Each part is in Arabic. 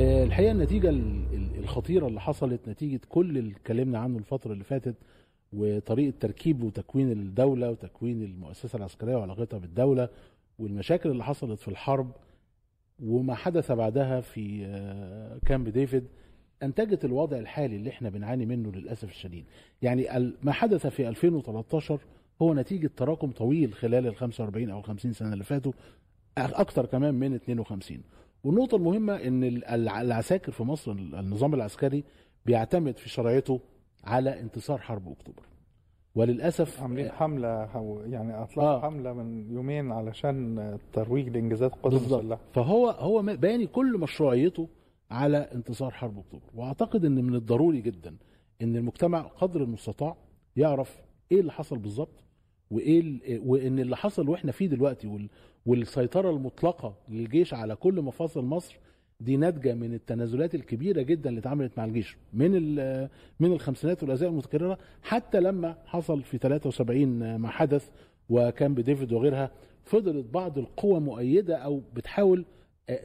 آه، الحقيقة النتيجة ال- ال- الخطيرة اللي حصلت نتيجة كل اللي اتكلمنا عنه الفترة اللي فاتت وطريقة تركيب وتكوين الدولة وتكوين المؤسسة العسكرية وعلاقتها بالدولة والمشاكل اللي حصلت في الحرب وما حدث بعدها في آه، كامب ديفيد أنتجت الوضع الحالي اللي إحنا بنعاني منه للأسف الشديد. يعني ما حدث في 2013 هو نتيجة تراكم طويل خلال ال 45 أو ال 50 سنة اللي فاتوا أكتر كمان من 52 والنقطة المهمة إن ال- الع- العساكر في مصر النظام العسكري بيعتمد في شرعيته على انتصار حرب أكتوبر. وللأسف عاملين حملة أو يعني أطلقوا آه. حملة من يومين علشان الترويج لإنجازات القوات بالظبط المسلحة فهو هو باني كل مشروعيته على انتصار حرب أكتوبر. وأعتقد إن من الضروري جدا إن المجتمع قدر المستطاع يعرف إيه اللي حصل بالظبط وإيه وإن اللي حصل وإحنا فيه دلوقتي وال- والسيطرة المطلقة للجيش على كل مفاصل مصر دي ناتجة من التنازلات الكبيرة جدا اللي اتعملت مع الجيش. من من الخمسينات والأزياء المتكررة حتى لما حصل في 73 ما حدث وكان بديفيد وغيرها فضلت بعض القوى مؤيدة أو بتحاول آه،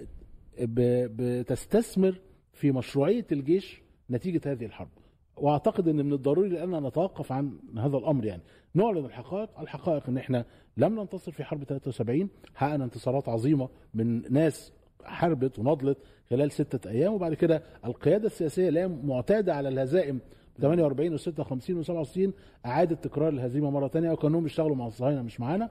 بتستثمر في مشروعية الجيش نتيجة هذه الحرب. وأعتقد إن من الضروري ان نتوقف عن هذا الأمر يعني. نعلن الحقائق الحقائق إن إحنا لم ننتصر في حرب 73 حققنا انتصارات عظيمة من ناس حاربت ونضلت خلال ستة أيام وبعد كده القيادة السياسية اللي هي معتادة على الهزائم 48 و 56 و 67 أعادت تكرار الهزيمة مرة تانية وكانوا بيشتغلوا مع الصهاينة مش معانا.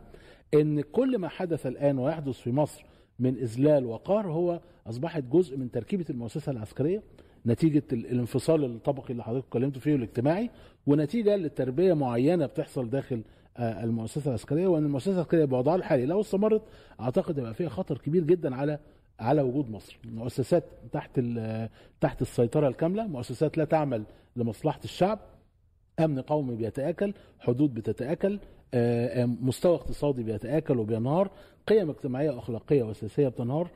إن كل ما حدث الآن ويحدث في مصر من إذلال وقهر هو أصبحت جزء من تركيبة المؤسسة العسكرية نتيجة ال- الانفصال الطبقي اللي حضرتك اتكلمتوا فيه والاجتماعي ونتيجة لتربية معينة بتحصل داخل المؤسسة العسكرية وأن المؤسسة العسكرية بوضعها الحالي لو استمرت أعتقد يبقى فيها خطر كبير جدا على على وجود مصر. مؤسسات تحت تحت السيطرة الكاملة مؤسسات لا تعمل لمصلحة الشعب. أمن قومي بيتآكل حدود بتتآكل آه، آه، مستوى اقتصادي بيتآكل وبينهار قيم اجتماعية وأخلاقية وسياسية بتنهار.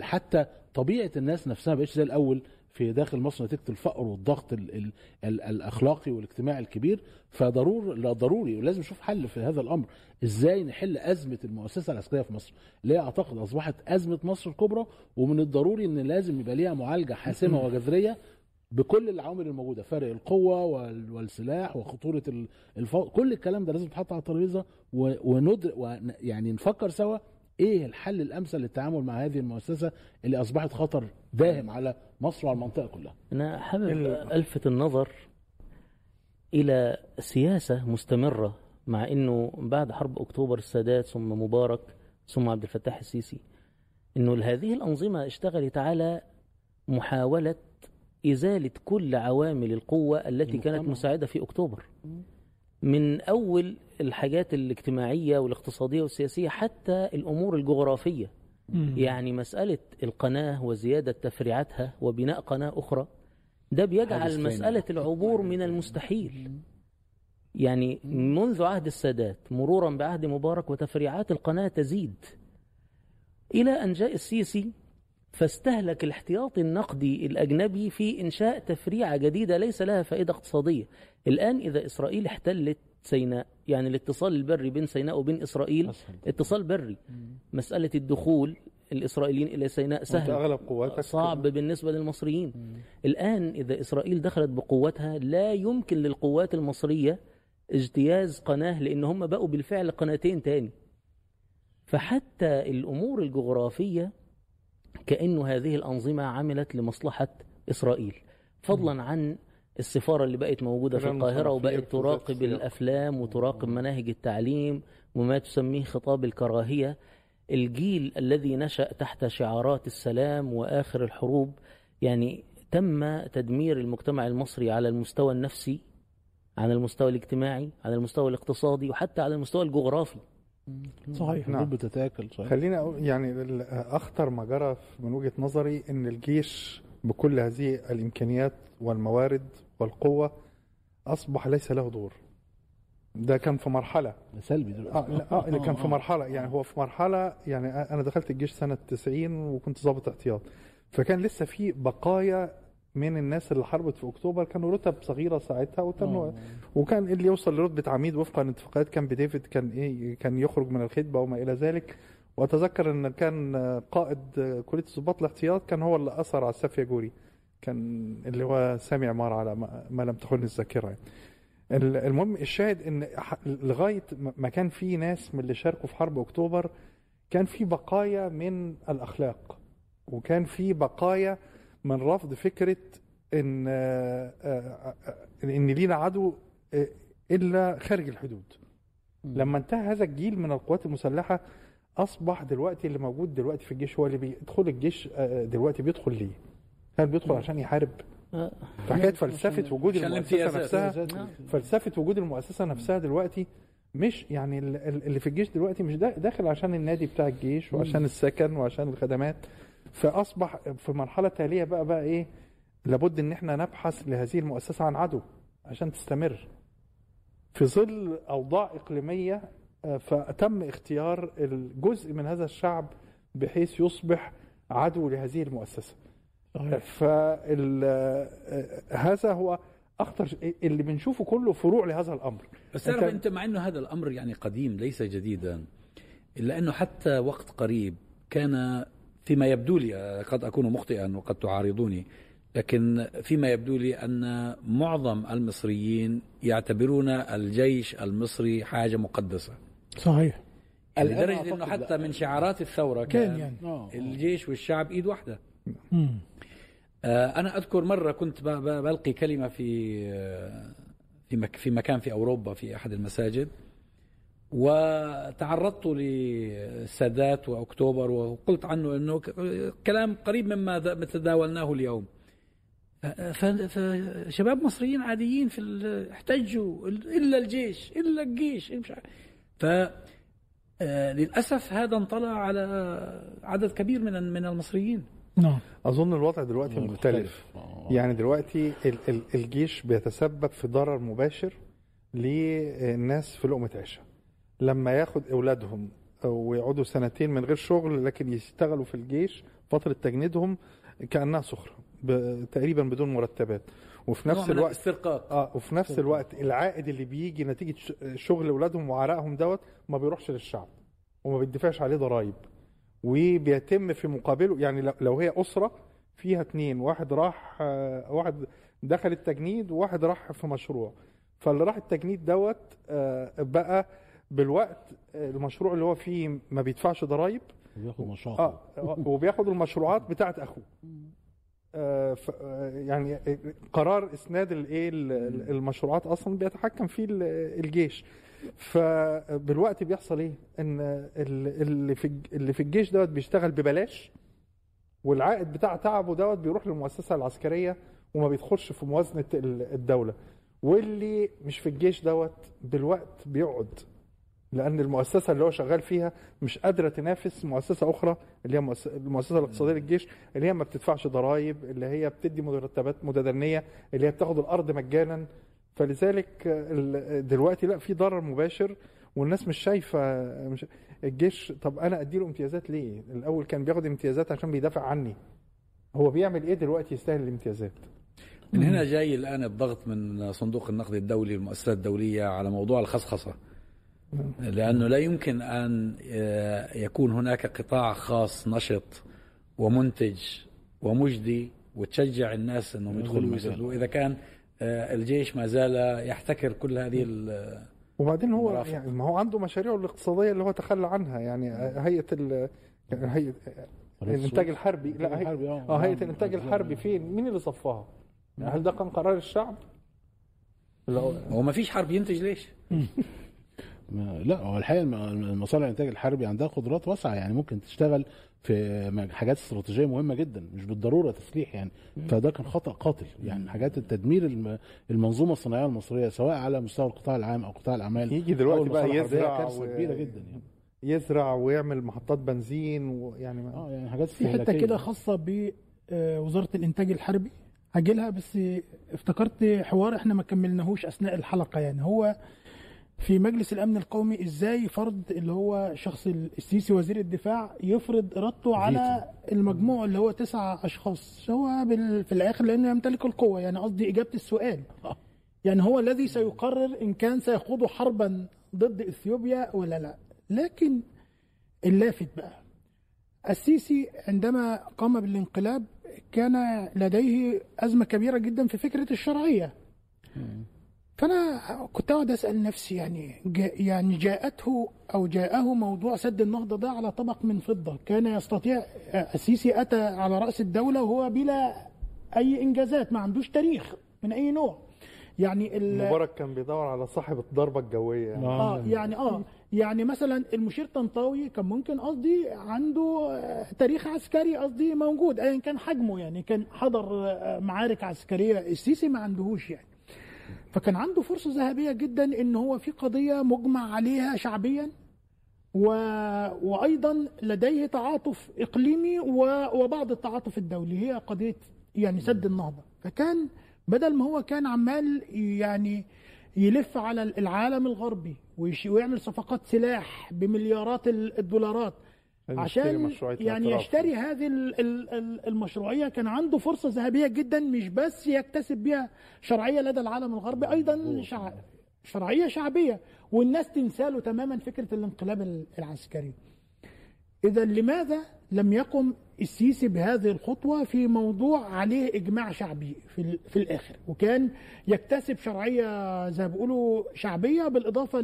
حتى طبيعة الناس نفسها بقتش زي الأول. في داخل مصر نتيجة الفقر والضغط ال ال ال الأخلاقي والاجتماعي الكبير فضرور لا ضروري ولازم نشوف حل في هذا الأمر. إزاي نحل أزمة المؤسسة العسكرية في مصر؟ اللي هي أعتقد أصبحت أزمة مصر الكبرى؟ ومن الضروري إن لازم يبقى ليها معالجة حاسمة وجذرية بكل العوامل الموجودة فرق القوة وال- والسلاح وخطورة ال- الفوضى كل الكلام ده لازم يتحط على الترابيزة و- وندر ون- يعني نفكر سوا إيه الحل الأمثل للتعامل مع هذه المؤسسة اللي أصبحت خطر داهم على مصر وعلى المنطقة كلها؟ أنا حابب ال- ألفت النظر إلى سياسة مستمرة مع أنه بعد حرب أكتوبر السادات ثم مبارك ثم عبد الفتاح السيسي أنه هذه الأنظمة اشتغلت على محاولة إزالة كل عوامل القوة التي كانت. مساعدة في أكتوبر. من أول الحاجات الاجتماعية والاقتصادية والسياسية حتى الأمور الجغرافية. يعني مسألة القناة وزيادة تفريعاتها وبناء قناة أخرى ده بيجعل. مسألة العبور من المستحيل. يعني منذ عهد السادات مرورا بعهد مبارك وتفريعات القناة تزيد. إلى أن جاء السيسي فاستهلك الاحتياطي النقدي الأجنبي في إنشاء تفريعة جديدة ليس لها فائدة اقتصادية. الآن إذا إسرائيل احتلت سيناء يعني الاتصال البري بين سيناء وبين إسرائيل. اتصال بري. مسألة الدخول الإسرائيليين إلى سيناء سهل. أغلب قواتك صعب بالنسبة للمصريين. الآن إذا إسرائيل دخلت بقوتها لا يمكن للقوات المصرية اجتياز قناة لأن هم بقوا بالفعل قناتين تاني. فحتى الأمور الجغرافية كأنه هذه الأنظمة عملت لمصلحة إسرائيل. فضلا عن السفارة اللي بقت موجودة في القاهرة وبقت تراقب. الأفلام وتراقب مناهج التعليم وما تسميه خطاب الكراهية. الجيل الذي نشأ تحت شعارات السلام وآخر الحروب يعني تم تدمير المجتمع المصري على المستوى النفسي على المستوى الاجتماعي على المستوى الاقتصادي وحتى على المستوى الجغرافي. صحيح. نعم. بتتاكل صحيح. خليني أقول يعني ال- اخطر ما جرى من وجهة نظري إن الجيش بكل هذه الإمكانيات والموارد والقوة أصبح ليس له دور. ده كان في مرحلة. سلبي دلوقتي. آه لا آه اللي كان في مرحلة. يعني هو في مرحلة يعني أنا دخلت الجيش سنة 90 وكنت ضابط احتياط. فكان لسه في بقايا من الناس اللي حاربت في أكتوبر كانوا رتب صغيرة ساعتها وتنوا وكان اللي يوصل لرتبة عميد وفقا لاتفاقيات كامب ديفيد كان إيه كان يخرج من الخدمة وما إلى ذلك وأتذكر إن كان قائد كلية الضباط الاحتياط كان هو اللي أثر على السفيا جوري كان اللي هو سامي عمار على ما لم تخن الذاكرة يعني. ال- المهم الشاهد إن لغاية ما ما كان في ناس من اللي شاركوا في حرب أكتوبر كان في بقايا من الأخلاق وكان في بقايا من رفض فكرة إن آه، آه، آه، إن لينا عدو إلا خارج الحدود. لما انتهى هذا الجيل من القوات المسلحة أصبح دلوقتي اللي موجود دلوقتي في الجيش هو اللي بيدخل الجيش دلوقتي بيدخل ليه؟ هل بيدخل عشان يحارب؟ فحكايه فلسفة وجود المؤسسة. نفسها. فلسفة وجود المؤسسة نفسها دلوقتي مش يعني ال- ال- اللي في الجيش دلوقتي مش دا- داخل عشان النادي بتاع الجيش وعشان السكن وعشان الخدمات. فأصبح في مرحلة تالية بقى بقى إيه؟ لابد إن إحنا نبحث لهذه المؤسسة عن عدو عشان تستمر. في ظل أوضاع إقليمية آه، فتم اختيار الجزء من هذا الشعب بحيث يصبح عدو لهذه المؤسسة. فهذا هو أخطر شيء- اللي بنشوفه كله فروع لهذا الأمر. بس تعرف أنت- أنت مع إنه هذا الأمر يعني قديم ليس جديدا إلا أنه حتى وقت قريب كان فيما يبدو لي قد أكون مخطئا وقد تعارضوني لكن فيما يبدو لي أن معظم المصريين يعتبرون الجيش المصري حاجة مقدسة. صحيح. لدرجة إنه أعتقد حتى من شعارات الثورة كان كان يعني. آه. الجيش والشعب إيد واحدة. مم. آه، أنا أذكر مرة كنت بلقي كلمة في آه، في مكان في أوروبا في أحد المساجد. وتعرضت للسادات وأكتوبر وقلت عنه أنه ك- كلام قريب مما تداولناه اليوم. فشباب مصريين عاديين في احتجوا إلا الجيش إلا الجيش. ف آه، للأسف هذا انطلع على عدد كبير من من المصريين. نعم. أظن الوضع دلوقتي مختلف. آه. يعني دلوقتي ال- ال- الجيش بيتسبب في ضرر مباشر للناس في لقمة عيشها لما ياخد أولادهم ويقعدوا سنتين من غير شغل لكن يشتغلوا في الجيش فترة تجنيدهم كأنها سخره تقريبا بدون مرتبات. وفي نفس الوقت الاسترقاق. آه وفي نفس الوقت العائد اللي بيجي نتيجة شغل أولادهم وعرقهم دوت ما بيروحش للشعب وما بيدفعش عليه ضرائب. وبيتم في مقابله يعني لو- لو هي أسرة فيها اتنين واحد راح آه، واحد دخل التجنيد وواحد راح في مشروع. فاللي راح التجنيد دوت آه، بقى بالوقت آه، المشروع اللي هو فيه ما بيدفعش ضرائب بياخد نشاط آه وبياخد المشروعات بتاعت أخوه. آه، ف- آه، يعني قرار إسناد الايه ال- ال- المشروعات أصلا بيتحكم فيه ال- الجيش. فبالوقت بيحصل إيه؟ إن ال- اللي في اللي في الجيش دوت بيشتغل ببلاش والعائد بتاع تعبه دوت بيروح للمؤسسة العسكرية وما بيدخلش في موازنة ال- الدولة. واللي مش في الجيش دوت بالوقت بيقعد. لأن المؤسسة اللي هو شغال فيها مش قادرة تنافس مؤسسة أخرى اللي هي مؤس- المؤسسة الاقتصادية للجيش اللي هي ما بتدفعش ضرائب اللي هي بتدي مرتبات متدنية اللي هي بتاخد الأرض مجانا فلذلك دلوقتي لا في ضرر مباشر والناس مش شايفة مش الجيش طب أنا أديله امتيازات ليه؟ الأول كان بياخد امتيازات عشان بيدافع عني هو بيعمل إيه دلوقتي يستاهل الامتيازات؟ من هنا جاي الآن الضغط من صندوق النقد الدولي والمؤسسات الدولية على موضوع الخصخصة لأنه لا يمكن أن آه، يكون هناك قطاع خاص نشط ومنتج ومجدي وتشجع الناس أنهم يدخلوا. ويسدوا إذا كان آه، الجيش ما زال يحتكر كل هذه ال- وبعدين هو مرافق. يعني ما هو عنده مشاريعه الاقتصادية اللي هو تخلى عنها يعني هيئة ال هيئة الإنتاج الحربي لا هي... آه هيئة الإنتاج نعم. الحربي فين؟ مين اللي صفاها؟ يعني هل ده كان قرار الشعب؟ لا هو ما فيش حرب ينتج ليش؟ ما- لا هو الحقيقة الم- المصانع الإنتاج الحربي عندها قدرات واسعة يعني ممكن تشتغل في حاجات استراتيجية مهمة جدا مش بالضرورة تسليح يعني. فده كان خطأ قاتل يعني حاجات التدمير الم- المنظومة الصناعية المصرية سواء على مستوى القطاع العام أو قطاع الأعمال يجي دلوقتي بقى يزرع كارثة و- كبيرة جدا يعني. يزرع ويعمل محطات بنزين ويعني ما... آه يعني حاجات في حتة. كده خاصة بوزاره الإنتاج الحربي هاجيلها بس افتكرت حوار إحنا ما كملناهوش أثناء الحلقة يعني هو في مجلس الأمن القومي إزاي فرض اللي هو شخص السيسي وزير الدفاع يفرض ارادته على المجموع اللي هو تسع أشخاص. هو بال- في الآخر لأنه يمتلك القوة. يعني قصدي إجابة السؤال. يعني هو الذي سيقرر إن كان سيخوض حربا ضد إثيوبيا ولا لا. لكن اللافت بقى. السيسي عندما قام بالانقلاب كان لديه أزمة كبيرة جدا في فكرة الشرعية. فأنا كنت أقعد أسأل نفسي يعني جا يعني جاءته أو جاءه موضوع سد النهضة ده على طبق من فضة. كان يستطيع السيسي أتى على رأس الدولة وهو بلا أي إنجازات ما عندوش تاريخ من أي نوع. يعني ال- مبارك كان بيدور على صاحب الضربة الجوية يعني. آه. يعني آه. يعني مثلا المشير طنطاوي كان ممكن قصدي عنده آه، تاريخ عسكري قصدي موجود ايا كان حجمه يعني كان حضر آه، معارك عسكرية. السيسي ما عندهوش يعني. فكان عنده فرصة ذهبية جدا إن هو في قضية مجمع عليها شعبيا و... وأيضا لديه تعاطف إقليمي و... وبعض التعاطف الدولي. هي قضية يعني سد النهضة. فكان بدل ما هو كان عمال يعني يلف على العالم الغربي ويعمل صفقات سلاح بمليارات ال- الدولارات عشان يعني. يشتري هذه ال- ال- ال- المشروعية كان عنده فرصة ذهبية جدا مش بس يكتسب بها شرعية لدى العالم الغربي أيضا شع... شرعية شعبية والناس تنسى له تماما فكرة الانقلاب ال- العسكري. اذا لماذا لم يقم السيسي بهذه الخطوة في موضوع عليه إجماع شعبي في في الآخر وكان يكتسب شرعية زي ما بيقولوا شعبية بالإضافة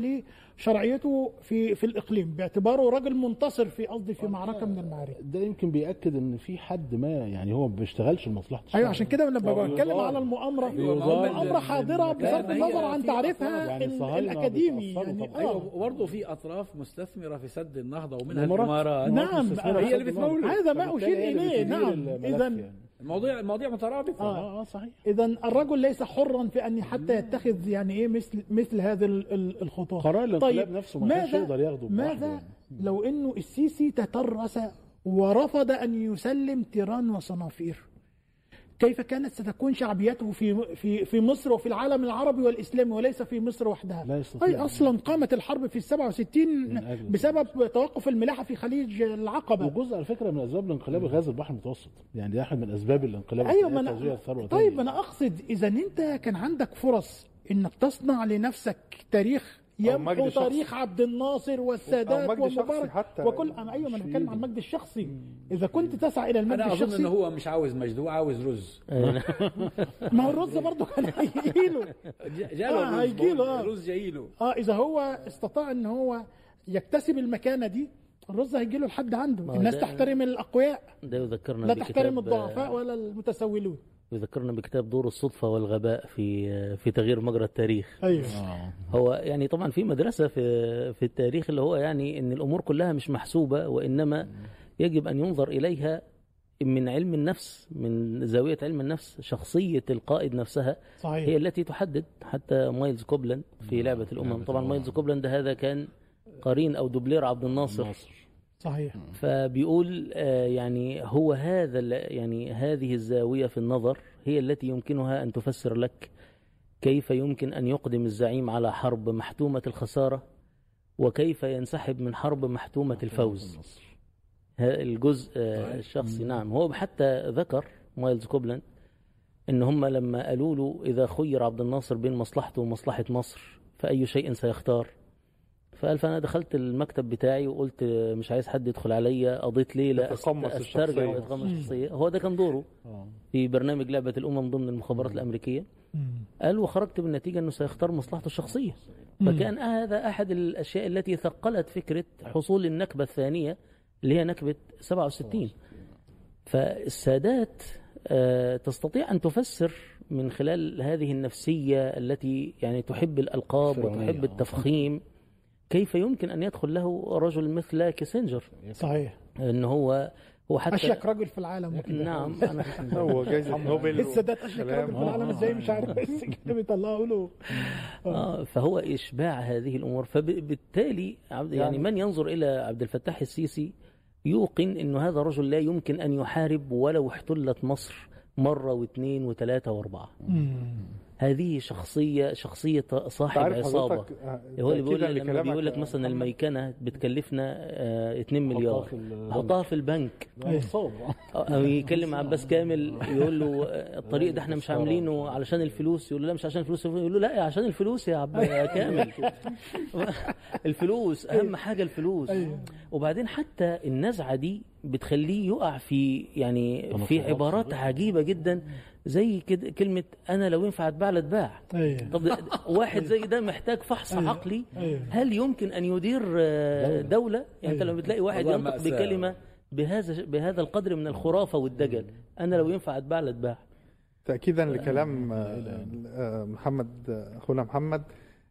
لشرعيته في في الإقليم باعتباره راجل منتصر في قصدي في معركة من المعارك. ده يمكن بيأكد إن في حد ما يعني هو ما بيشتغلش الشعب أيوه عشان كده لما بتكلم. على المؤامرة بيضار. المؤامرة حاضرة بصرف النظر عن في تعريفها يعني الأكاديمي يعني أيوه وبرضه في أطراف مستثمرة في سد النهضة ومنها الإمارات. الامارات نعم هي اللي بتمول. هذا ما إليه، بتدير نعم. إذا يعني. المواضيع المواضيع مترابطة. آه آه صحيح. اذا الرجل ليس حرا في أن حتى يتخذ يعني إيه مثل مثل هذه ال- ال- الخطوات قرار الانقلاب نفسه ما كانش يقدر ياخده ماذا يعني. لو إنه السيسي تترس ورفض أن يسلم تيران وصنافير؟ كيف كانت ستكون شعبيته في في في مصر وفي العالم العربي والإسلامي وليس في مصر وحدها؟ لا يستطيع. أي أصلا قامت الحرب في ال 67 من أجل بسبب توقف الملاحة في خليج العقبة. وجزء على فكرة من أسباب الانقلاب غاز البحر المتوسط. يعني ده أحد من أسباب الانقلاب. أيوه ما الثروة طيب. أنا أقصد إذا أنت كان عندك فرص إنك تصنع لنفسك تاريخ يمحو شخصي. تاريخ عبد الناصر والسادات ومبارك حتى. وكل أنا أيوه ما أنا بتكلم عن المجد الشخصي. إذا كنت تسعى إلى المجد أنا أظن الشخصي إنه هو مش عاوز مجد هو عاوز رز. ما هو الرز برضه كان هيجيله. جاله آه، رز هيجيله، بقول، آه. رز جاي له آه إذا هو استطاع إن هو يكتسب المكانة دي الرز هيجي له لحد عنده. الناس تحترم الأقوياء. ده يذكرنا لا تحترم الضعفاء ولا المتسولون. يذكرنا بكتاب دور الصدفة والغباء في في تغيير مجرى التاريخ. أيوه. آه. هو يعني طبعا في مدرسة في في التاريخ اللي هو يعني إن الأمور كلها مش محسوبة وإنما يجب أن ينظر إليها من علم النفس من زاوية علم النفس شخصية القائد نفسها صحيح. هي التي تحدد حتى مايلز كوبلاند في لعبة الأمم. طبعا مايلز كوبلاند هذا كان قرين أو doubleur عبد الناصر. صحيح. فبيقول آه، يعني هو هذا يعني هذه الزاوية في النظر هي التي يمكنها أن تفسر لك كيف يمكن أن يقدم الزعيم على حرب محتومة الخسارة وكيف ينسحب من حرب محتومة الفوز. الجزء آه، الشخصي نعم. هو حتى ذكر مايلز كوبلاند إن هم لما قالوا له إذا خير عبد الناصر بين مصلحته ومصلحة مصر فأي شيء سيختار؟ فقال فأنا دخلت المكتب بتاعي وقلت مش عايز حد يدخل عليا. قضيت ليله أست- تتقمص استرجع الشخصية. واتقمص الشخصية. هو ده كان دوره آه. في برنامج لعبة الأمم ضمن المخابرات الأمريكية. قال وخرجت بالنتيجة إنه سيختار مصلحته الشخصية. فكان هذا أحد الأشياء التي ثقلت فكرة حصول النكبة الثانية اللي هي نكبة 67 فالسادات آه، تستطيع أن تفسر من خلال هذه النفسية التي يعني تحب الألقاب وتحب. التفخيم. كيف يمكن أن يدخل له رجل مثل كيسنجر صحيح. إن هو هو حتى أشيك رجل في العالم وكده نعم أنا هو جايزة نوبل السادات أشيك كلام. رجل في العالم إزاي مش عارف. بس كده بيطلعوا له. آه فهو إشباع هذه الأمور. فبالتالي عبد يعني, يعني- من ينظر إلى عبد الفتاح السيسي يوقن أن هذا الرجل لا يمكن أن يحارب ولو احتلت مصر مرة واثنين وثلاثة وأربعة. هذه شخصية شخصية صاحب عصابة. آه، هو اللي بيقول لما لكلامك بيقول لك مثلا الميكنه بتكلفنا آه 2 مليار. في البنك. حطها في البنك نصاب. أو يكلم عباس كامل يقول له آه، الطريق ده إحنا مش عاملينه علشان الفلوس. يقول له لا مش عشان الفلوس. يقول له لا عشان الفلوس يا عب يا كامل. الفلوس أهم حاجة الفلوس. وبعدين حتى النزعة دي بتخليه يقع في يعني في عبارات. عجيبة جدا. زي كده كلمة أنا لو ينفع أتباع لأتباع. أيوه. طب واحد زي ده محتاج فحص عقلي. أيوة. هل يمكن أن يدير دولة. يعني انت لما بتلاقي واحد ينطق. بكلمة بهذا بهذا القدر من الخرافة والدجل. أنا لو ينفع أتباع لأتباع. تأكيدا لكلام آه، محمد أخونا محمد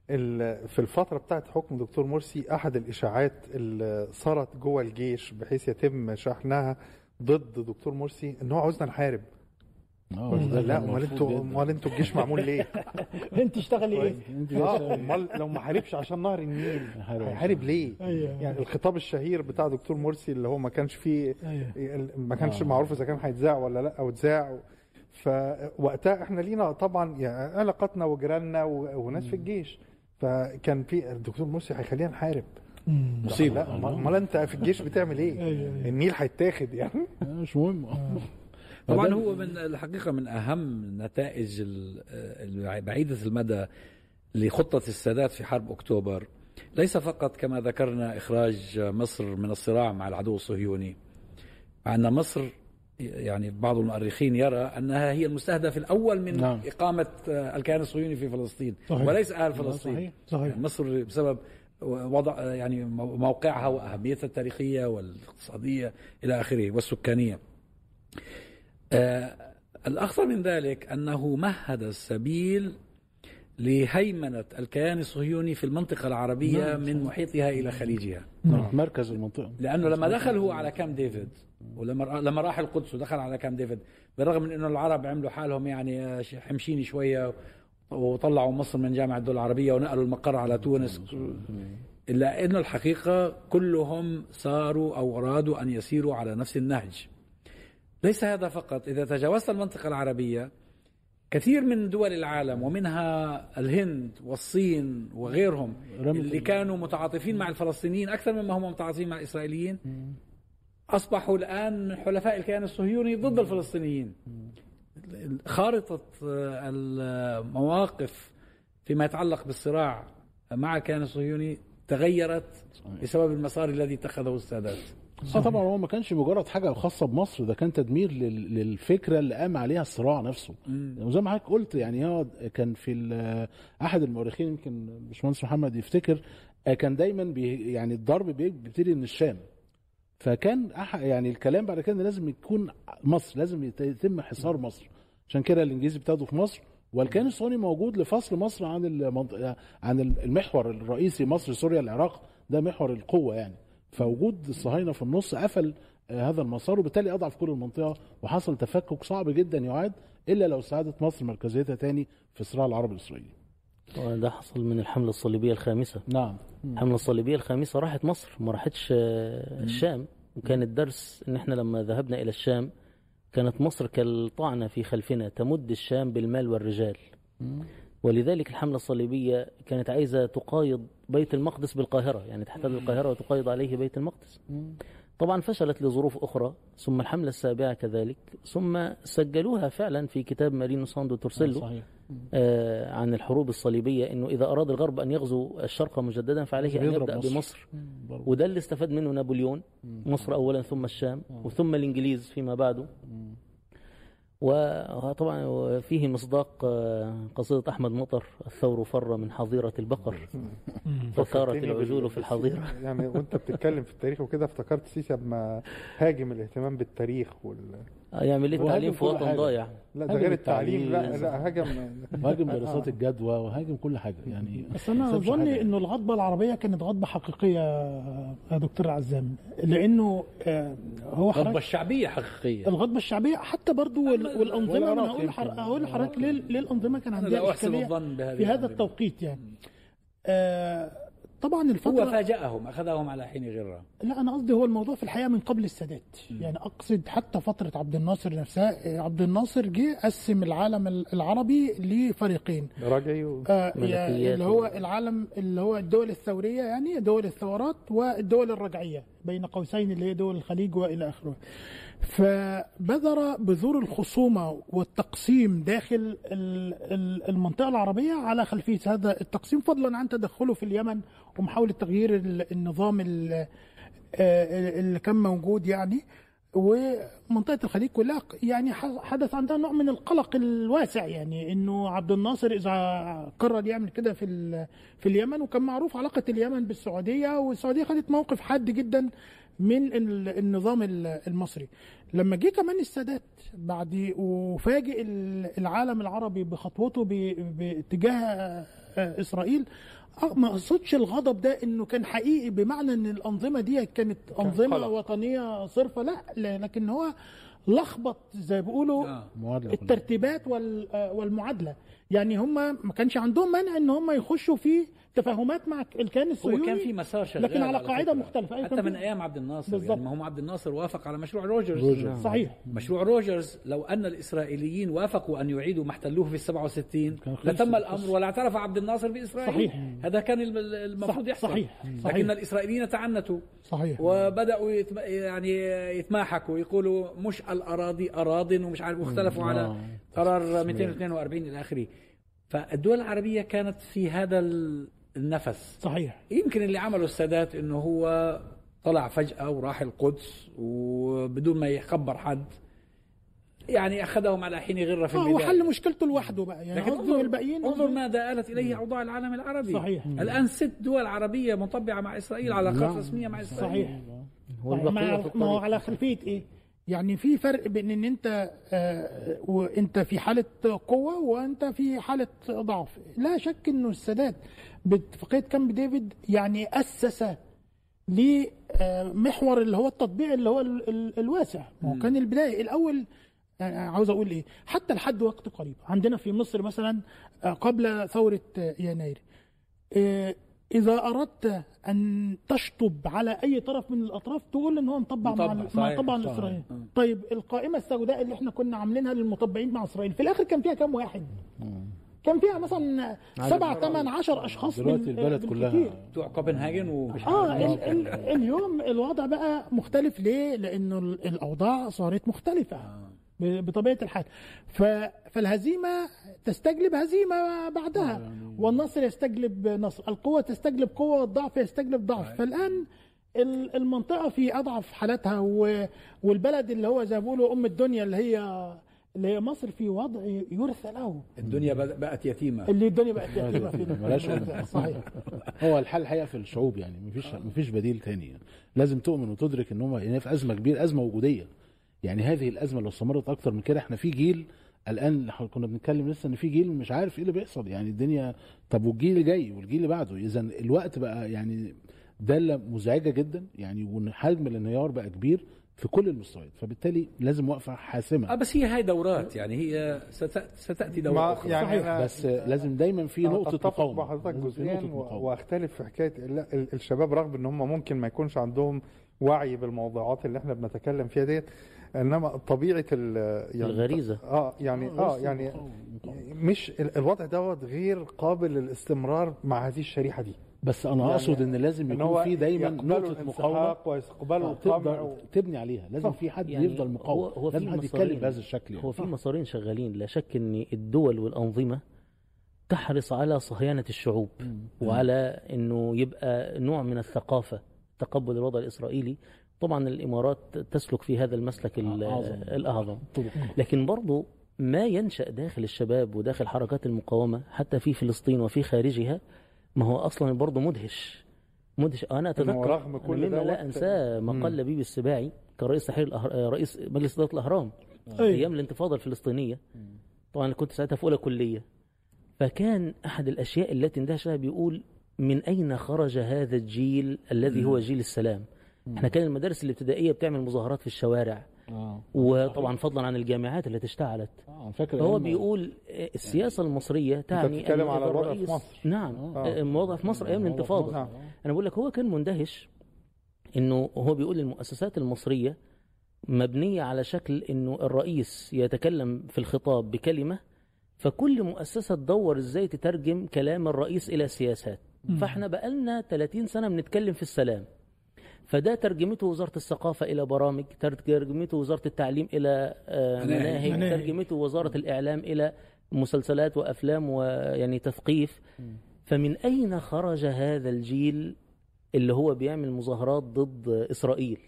ال- في الفترة بتاعت حكم دكتور مرسي أحد الإشاعات اللي صارت جوه الجيش بحيث يتم شحنها ضد دكتور مرسي إن هو عاوزنا نحارب. لا كان أمال مرفوض أنتوا جداً. أمال أنتوا الجيش معمول ليه؟ أنت تشتغلي إيه؟ أنت آه، لسه- أمال لو ما حاربش عشان نهر النيل هيحارب. ليه؟ أيوه يعني الخطاب الشهير بتاع دكتور مرسي اللي هو ما كانش فيه أيوه ما كانش آه. معروف إذا كان هيتذاع ولا لأ أو اتذاع فوقتها إحنا لينا طبعا يعني علاقاتنا وجيراننا وناس في الجيش فكان في الدكتور مرسي هيخلينا نحارب. مصيبه لا امال أنت في الجيش بتعمل إيه؟ أيوة، أيوة. النيل هيتاخد يعني مش مهم طبعا هو من الحقيقة من أهم نتائج ال- بعيدة المدى لخطة السادات في حرب أكتوبر ليس فقط كما ذكرنا إخراج مصر من الصراع مع العدو الصهيوني مع أن مصر يعني بعض المؤرخين يرى أنها هي المستهدف الأول من نعم. إقامة الكيان الصهيوني في فلسطين صحيح. وليس أهل فلسطين صحيح. صحيح يعني مصر بسبب وضع يعني موقعها وأهميتها التاريخية والاقتصادية إلى آخره والسكانية. آه الأخطر من ذلك أنه مهد السبيل لهيمنة الكيان الصهيوني في المنطقة العربية من محيطها إلى خليجها. مركز المنطقة. لأنه لما دخل هو على كام ديفيد ولما لما راح القدس ودخل على كام ديفيد بالرغم من إنه العرب عملوا حالهم يعني حمشيني شوية وطلعوا مصر من جامعة الدول العربية ونقلوا المقر على تونس إلا إنه الحقيقة كلهم صاروا أو أرادوا أن يسيروا على نفس النهج. ليس هذا فقط. إذا تجاوزت المنطقة العربية كثير من دول العالم ومنها الهند والصين وغيرهم اللي ال- كانوا متعاطفين مع الفلسطينيين أكثر مما هم متعاطفين مع الإسرائيليين. أصبحوا الآن من حلفاء الكيان الصهيوني ضد الفلسطينيين. خارطة آه، المواقف فيما يتعلق بالصراع مع الكيان الصهيوني تغيرت بسبب المسار الذي اتخذه السادات. آه طبعا هو ما كانش مجرد حاجة خاصة بمصر ده كان تدمير لل- للفكرة اللي قام عليها الصراع نفسه. وزي ما حضرتك قلت يعني هو كان في أحد المؤرخين يمكن باشمهندس محمد يفتكر آه، كان دايما بي يعني الضرب بي- بيبتدي من الشام. فكان يعني الكلام بعد كده لازم يكون مصر لازم يت- يتم حصار مصر. عشان كده الانجليز ابتدوا في مصر. والكيان الصهيوني موجود لفصل مصر عن عن المحور الرئيسي مصر سوريا العراق. ده محور القوة يعني. فوجود الصهاينه في النص قفل آه، هذا المسار وبالتالي اضعف كل المنطقة وحصل تفكك صعب جدا يعاد إلا لو استعادت مصر مركزيتها تاني في الصراع العربي الإسرائيلي. وده حصل من الحملة الصليبية الخامسة. نعم. الحملة الصليبية الخامسة راحت مصر ما راحتش آه، الشام. وكان الدرس إن إحنا لما ذهبنا إلى الشام كانت مصر كالطعنة في خلفنا تمد الشام بالمال والرجال. ولذلك الحملة الصليبية كانت عايزة تقايض بيت المقدس بالقاهرة يعني تحتل القاهرة وتقايض عليه بيت المقدس. طبعا فشلت لظروف أخرى ثم الحملة السابعة كذلك ثم سجلوها فعلا في كتاب مارينو ساندو تورسيلو صحيح. آه، عن الحروب الصليبية إنه إذا أراد الغرب أن يغزو الشرق مجددا فعليه أن يضرب يبدأ مصر. بمصر. وده اللي استفاد منه نابليون. مصر اولا ثم الشام وثم الإنجليز فيما بعده. وطبعا فيه مصداق آه، قصيدة أحمد مطر الثور فر من حظيرة البقر. وثارت فكرتني العجول في الحظيرة. يعني وأنت بتتكلم في التاريخ وكده افتكرت سيسي لما هاجم الاهتمام بالتاريخ وال... يعمل إيه التعليم في وطن. ضايع لا ده هاجم غير التعليم لا. لا هاجم وهاجم دراسات الجدوى وهاجم كل حاجة يعني بس أنا أظن. إنه الغضبة العربية كانت غضبة حقيقية يا دكتور عزام لأنه آه، هو الغضبة حضرتك الشعبية حقيقية الغضبة الشعبية حتى برضو وال- والأنظمة أنا هقول هقول لحضرتك ليه الانظمه كان عندها إشكالية في هذا. التوقيت يعني آه طبعا هو الفترة فاجأهم أخذهم على حين غرة. لا أنا قصدي هو الموضوع في الحقيقة من قبل السادات. يعني أقصد حتى فترة عبد الناصر نفسها عبد الناصر جه قسم العالم العربي لفريقين. رجعي و... آه اللي هو العالم اللي هو الدول الثورية يعني دول الثورات والدول الرجعية. بين قوسين اللي هي دول الخليج والى آخره. فبذر بذور الخصومة والتقسيم داخل ال- ال- المنطقة العربية على خلفية هذا التقسيم فضلا عن تدخله في اليمن ومحاولة تغيير ال- النظام ال- آه، اللي كان موجود يعني. ومنطقة الخليج كلها يعني حدث عندها نوع من القلق الواسع يعني إنه عبد الناصر إذا قرر يعمل كده في في اليمن وكان معروف علاقة اليمن بالسعودية والسعودية خدت موقف حاد جدا من ال- النظام ال- المصري. لما جه كمان السادات بعد وفاجئ ال- العالم العربي بخطوته باتجاه إسرائيل ما أقصدش الغضب ده إنه كان حقيقي بمعنى إن الأنظمة دي كانت أنظمة قلق. وطنية صرفة لا لا، لكن هو لخبط زي ما بيقولوا آه. الترتيبات وال- آه، والمعادلة يعني هم ما كانش عندهم مانع إن هم يخشوا في تفاهمات مع الكيان هو الصهيوني كان في مسار شغال لكن على قاعدة فكرة. مختلفة حتى من أيام عبد الناصر بالظبط. يعني ما هو عبد الناصر وافق على مشروع روجرز, روجرز. صحيح مشروع روجرز لو أن الإسرائيليين وافقوا أن يعيدوا ما احتلوه في ال 67 كان خلص لتم. الأمر ولا اعترف عبد الناصر بإسرائيل صحيح. هذا كان الم- المفروض يحصل صحيح. لكن صحيح. الإسرائيليين تعنتوا صحيح وبدأوا يتم يعني يتماحكوا يقولوا مش الأراضي اراض ومش عارف واختلفوا على آه. قرار 242 إلى آخره فالدول العربية كانت في هذا ال- النفس صحيح يمكن اللي عمله السادات إنه هو طلع فجأة وراح القدس وبدون ما يخبر حد يعني أخذهم على حين غرة في آه البداية وحل مشكلته لوحده بقى يعني لكن أنظر, الباقيين انظر ماذا آلت إليه اوضاع العالم العربي صحيح. الآن ست دول عربية مطبعة مع إسرائيل علاقات نعم. رسميه مع إسرائيل صحيح ما هو. على خلفية إيه؟ يعني في فرق بين إن أنت آه وانت في حالة قوة وأنت في حالة ضعف. لا شك إنه السادات باتفاقيه كامب ديفيد يعني أسس لمحور اللي هو التطبيع اللي هو ال- ال- الواسع. ما هو كان البداية الأول يعني عاوز أقول إيه؟ حتى لحد وقت قريب. عندنا في مصر مثلا آه، قبل ثورة آه، يناير آه، إذا أردت أن تشطب على أي طرف من الأطراف تقول إن هو مطبع مع مطبع، مع صحيح، آه. طيب القائمة السوداء اللي إحنا كنا عاملينها للمطبعين مع إسرائيل في الآخر كان فيها كام واحد؟ كان فيها مثلا سبعة ثمان عشر أشخاص دلوقتي البلد. كلها. بتوع كوبنهاجن ومش آه عارف ال ال اليوم الوضع بقى مختلف. ليه؟ لأنه ال- الأوضاع صارت مختلفة. ب- بطبيعة الحال. فالهزيمة تستجلب هزيمة بعدها. والنصر يستجلب نصر. القوة تستجلب قوة والضعف يستجلب ضعف. فالآن ال- المنطقة في أضعف حالاتها والبلد اللي هو زي ما بيقولوا أم الدنيا اللي هي اللي هي مصر في وضع يرثى له. الدنيا بد- بقت يتيمة. اللي الدنيا بقت يتيمة ملاش صحيح. هو الحل الحقيقة في الشعوب يعني. مفيش مفيش بديل تاني يعني. لازم تؤمن وتدرك إن هم يعني في أزمة كبيرة أزمة وجودية. يعني هذه الأزمة لو استمرت أكتر من كده إحنا في جيل الآن إحنا كنا بنتكلم لسه إن في جيل مش عارف إيه اللي بيحصل يعني الدنيا طب والجيل اللي جاي والجيل اللي بعده إذا الوقت بقى يعني دالة مزعجة جدا يعني وحجم الانهيار بقى كبير في كل المستويات فبالتالي لازم وقفة حاسمة آه بس هي هاي دورات يعني هي ست- ستأتي دورات يعني صحيح. بس لازم دايما في نقطة أتفق مقاومه مع حضرتك جزئيا. وأختلف في حكاية لا ال- الشباب رغم إن هم ممكن ما يكونش عندهم وعي بالموضوعات اللي إحنا بنتكلم فيها ديت. انما طبيعة ال يعني الغريزة. آه يعني آه يعني مش ال- الوضع دوت غير قابل للاستمرار مع هذه الشريحة دي. بس أنا يعني أقصد إن لازم يكون في دايما نقطة مقاومة. ويقبلوا آه، القمع تقدر و- تبني عليها. لازم في حد يعني يفضل مقاوم. هو- لازم حد. يتكلم بهذا الشكل يعني. هو في مسارين شغالين. لا شك إن الدول والأنظمة تحرص على صهيانة الشعوب وعلى إنه يبقى نوع من الثقافة. تقبل الوضع الإسرائيلي. طبعا الإمارات تسلك في هذا المسلك ال- أعظم. الأعظم. طرق. لكن برضو ما ينشأ داخل الشباب وداخل حركات المقاومة حتى في فلسطين وفي خارجها ما هو أصلا برضو مدهش. مدهش. أنا أتذكر رغم أنا كل مما ده لا وقت- أنساه ما قال لبيب السباعي كرئيس تحرير الأهر... رئيس مجلس إدارة الأهرام أيام الانتفاضة الفلسطينية. طبعا كنت ساعتها في أولى كلية. فكان أحد الأشياء التي اندهش لها بيقول من أين خرج هذا الجيل الذي هو جيل السلام إحنا كان المدارس الابتدائية بتعمل مظاهرات في الشوارع آه وطبعا فضلا عن الجامعات التي اشتعلت فاكر فهو بيقول آه، السياسة المصرية تعني بتتكلم أن على الوضع في مصر. نعم آه. آه، الوضع في مصر مصر. نعم. أنا بقول لك هو كان مندهش إنه هو بيقول المؤسسات المصرية مبنية على شكل إنه الرئيس يتكلم في الخطاب بكلمة فكل مؤسسة تدور إزاي تترجم كلام الرئيس إلى سياسات فإحنا بقالنا 30 سنة بنتكلم في السلام. فده ترجمته وزارة الثقافة إلى برامج ترجمته وزارة التعليم إلى آه، مناهج. ترجمته وزارة الإعلام إلى مسلسلات وأفلام ويعني تثقيف. فمن أين خرج هذا الجيل اللي هو بيعمل مظاهرات ضد إسرائيل؟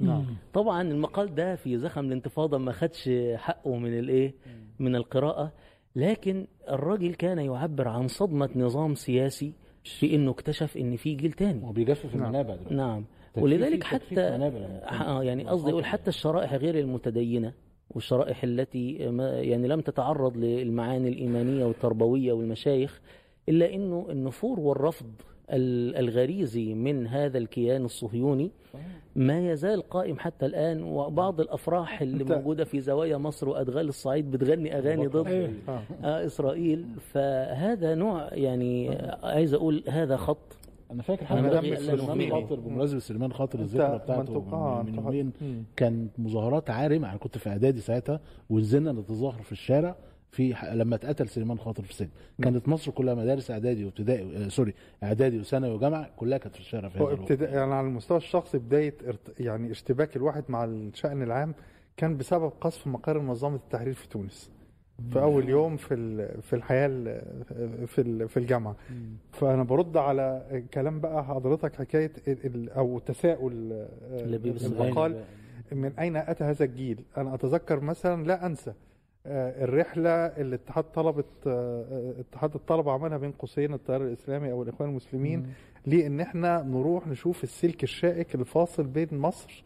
نعم. طبعا المقال ده في زخم الانتفاضة ما خدش حقه من الإيه؟ من القراءة. لكن الراجل كان يعبر عن صدمة نظام سياسي في إنه اكتشف إن في جيل تاني. هو بيجفف نعم. المنابع دلوقتي نعم. ولذلك حتى آه يعني قصدي أقول حتى الشرائح غير المتدينة والشرائح التي ما يعني لم تتعرض للمعاني الإيمانية والتربوية والمشايخ إلا أنه النفور والرفض ال- الغريزي من هذا الكيان الصهيوني ما يزال قائم حتى الآن وبعض الأفراح اللي موجودة في زوايا مصر وأدغال الصعيد بتغني أغاني ضد أيوة. آه. آه إسرائيل فهذا نوع يعني عايز أقول هذا خط أنا فاكر ألا سليمان. خاطر بمناسبة سليمان خاطر الذكرى بتاعته من, يومين مم. كان مظاهرات عارمه أنا كنت في إعدادي ساعتها ونزلنا نتظاهر في الشارع في لما اتقتل سليمان خاطر في السجن. كانت مصر كلها مدارس اعدادي وابتدائي آه، سوري اعدادي وثانوي وجامعة كلها كانت في الشارع في هذا يعني على المستوى الشخصي بداية ارت... يعني اشتباك الواحد مع الشأن العام كان بسبب قصف مقر منظمة التحرير في تونس. في أول يوم في في الحياة ال- في في الجامعة. فأنا برد على كلام بقى حضرتك حكاية أو تساؤل اللي بيبقى المقال من أين أتى هذا الجيل؟ أنا أتذكر مثلا لا أنسى. الرحلة اللي اتحاد طلبه آه، اتحاد الطلبة عملها بين قوسين التيار الإسلامي أو الإخوان المسلمين لأن إحنا نروح نشوف السلك الشائك الفاصل بين مصر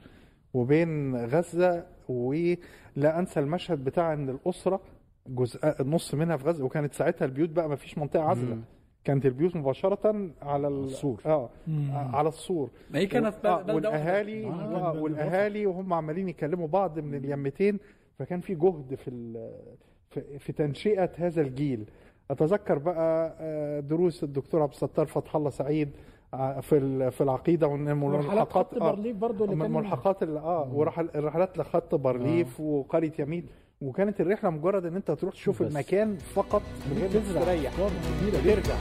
وبين غزة ولا أنسى المشهد بتاع إن الأسرة جزء نص منها في غزة وكانت ساعتها البيوت بقى ما فيش منطقة عازلة كانت البيوت مباشرة على ال- السور. آه مم. على السور ما هي كانت آه، بلدة والأهالي. آه آه. والأهالي وهم عمالين يكلموا بعض من اليمتين فكان في جهد في ال- في- في تنشئة هذا الجيل. أتذكر بقى آه، دروس الدكتور عبد الستار فتح الله سعيد آه، في ال- في العقيدة وإن مرحلات الملحقات خط بارليف برضه اللي من كان الملحقات اللي آه ورحل الرحلات لخط بارليف وقرية يمين. وكانت الرحلة مجرد إن أنت تروح تشوف بس. المكان فقط من غير ما تستريح. ترجع